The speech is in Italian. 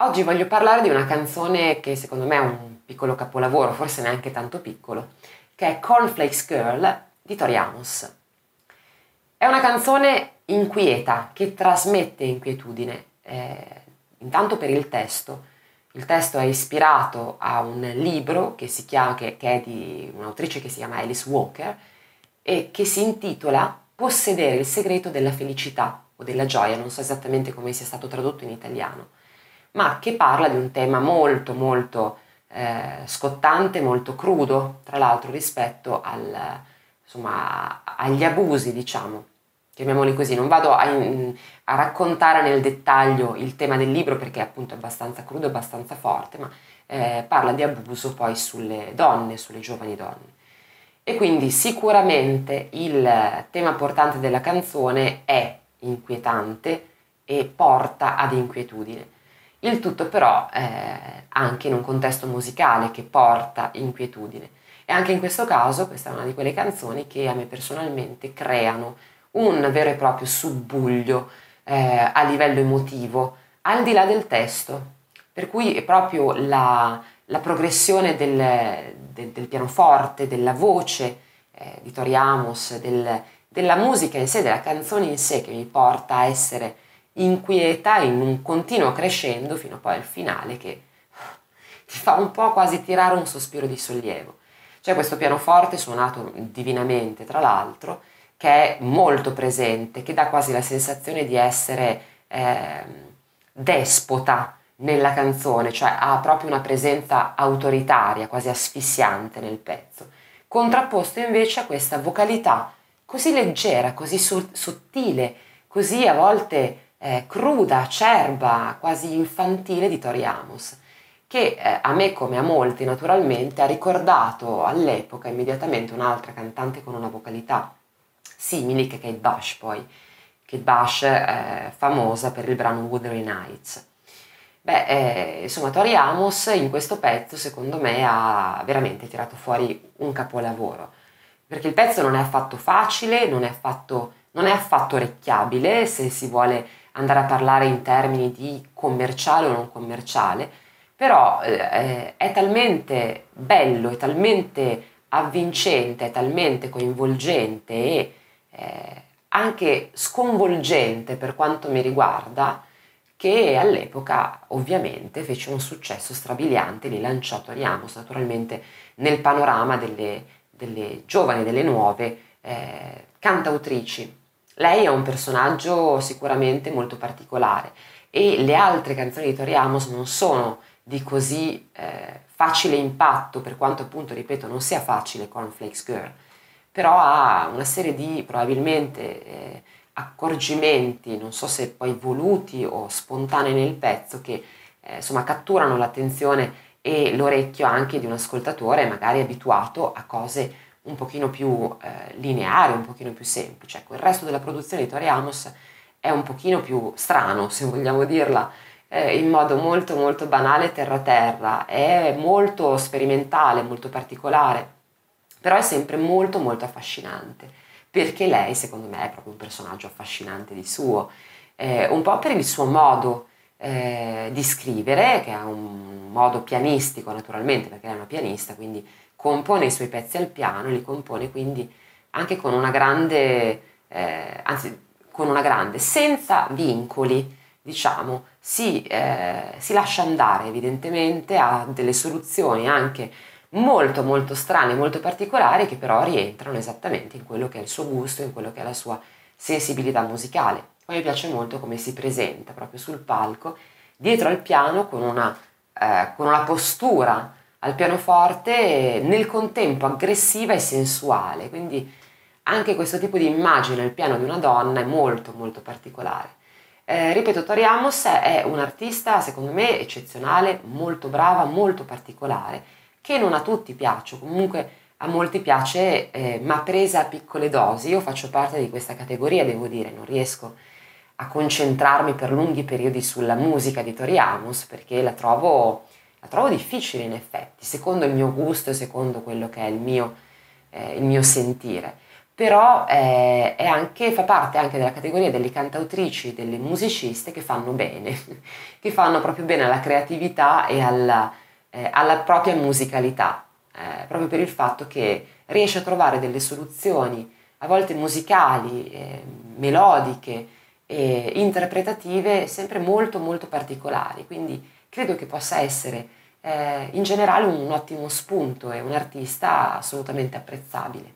Oggi voglio parlare di una canzone che secondo me è un piccolo capolavoro, forse neanche tanto piccolo, che è Cornflakes Girl di Tori Amos. È una canzone inquieta, che trasmette inquietudine, eh, intanto per il testo. Il testo è ispirato a un libro che, chiama, che, che è di un'autrice che si chiama Alice Walker e che si intitola Possedere il segreto della felicità o della gioia, non so esattamente come sia stato tradotto in italiano ma che parla di un tema molto molto eh, scottante, molto crudo, tra l'altro rispetto al, insomma, agli abusi, diciamo, chiamiamoli così. Non vado a, a, raccontare nel dettaglio il tema del libro perché appunto è abbastanza crudo, abbastanza forte, ma eh, parla di abuso poi sulle donne, sulle giovani donne. E quindi sicuramente il tema portante della canzone è inquietante e porta ad inquietudine. Il tutto però eh, anche in un contesto musicale che porta inquietudine. E anche in questo caso questa è una di quelle canzoni che a me personalmente creano un vero e proprio subbuglio eh, a livello emotivo, al di là del testo. Per cui è proprio la, la progressione del, del, del, pianoforte, della voce eh, di Tori Amos, del, della musica in sé, della canzone in sé che mi porta a essere inquieta in un continuo crescendo fino poi al finale che ti fa un po' quasi tirare un sospiro di sollievo. C'è questo pianoforte suonato divinamente, tra l'altro, che è molto presente, che dà quasi la sensazione di essere eh, despota nella canzone, cioè ha proprio una presenza autoritaria, quasi asfissiante nel pezzo, contrapposto invece a questa vocalità così leggera, così so- sottile, così a volte eh, cruda, acerba, quasi infantile di Tori Amos, che eh, a me come a molti naturalmente ha ricordato all'epoca immediatamente un'altra cantante con una vocalità simile che è Kate Bush poi, Kate Bush eh, famosa per il brano Wuthering Nights. Beh, eh, insomma, Tori Amos in questo pezzo secondo me ha veramente tirato fuori un capolavoro, perché il pezzo non è affatto facile, non è affatto, non è affatto orecchiabile se si vuole andare a parlare in termini di commerciale o non commerciale, però eh, è talmente bello, è talmente avvincente, è talmente coinvolgente e eh, anche sconvolgente per quanto mi riguarda, che all'epoca ovviamente fece un successo strabiliante, li lanciò Toriamos naturalmente nel panorama delle, delle giovani, delle nuove eh, cantautrici lei è un personaggio sicuramente molto particolare e le altre canzoni di Tori Amos non sono di così eh, facile impatto, per quanto appunto, ripeto, non sia facile Cornflakes Girl, però ha una serie di probabilmente eh, accorgimenti, non so se poi voluti o spontanei nel pezzo, che eh, insomma catturano l'attenzione e l'orecchio anche di un ascoltatore magari abituato a cose un pochino più eh, lineare, un pochino più semplice. Ecco, il resto della produzione di Tori Amos è un pochino più strano, se vogliamo dirla eh, in modo molto molto banale terra-terra, è molto sperimentale, molto particolare, però è sempre molto molto affascinante, perché lei secondo me è proprio un personaggio affascinante di suo, eh, un po' per il suo modo eh, di scrivere, che ha un modo pianistico naturalmente, perché è una pianista, quindi compone i suoi pezzi al piano, li compone quindi anche con una grande, eh, anzi con una grande, senza vincoli, diciamo, si, eh, si lascia andare evidentemente a delle soluzioni anche molto molto strane, molto particolari che però rientrano esattamente in quello che è il suo gusto, in quello che è la sua sensibilità musicale. Poi mi piace molto come si presenta proprio sul palco, dietro al piano con una, eh, con una postura al pianoforte nel contempo aggressiva e sensuale, quindi anche questo tipo di immagine al piano di una donna è molto molto particolare. Eh, ripeto, Tori Amos è un'artista secondo me eccezionale, molto brava, molto particolare, che non a tutti piace, comunque a molti piace, eh, ma presa a piccole dosi. Io faccio parte di questa categoria, devo dire, non riesco a concentrarmi per lunghi periodi sulla musica di Tori Amos perché la trovo la trovo difficile in effetti, secondo il mio gusto e secondo quello che è il mio, eh, il mio sentire. però eh, anche, fa parte anche della categoria delle cantautrici, delle musiciste che fanno bene, che fanno proprio bene alla creatività e alla, eh, alla propria musicalità, eh, proprio per il fatto che riesce a trovare delle soluzioni a volte musicali, eh, melodiche e interpretative sempre molto molto particolari, quindi credo che possa essere eh, in generale un ottimo spunto e un artista assolutamente apprezzabile.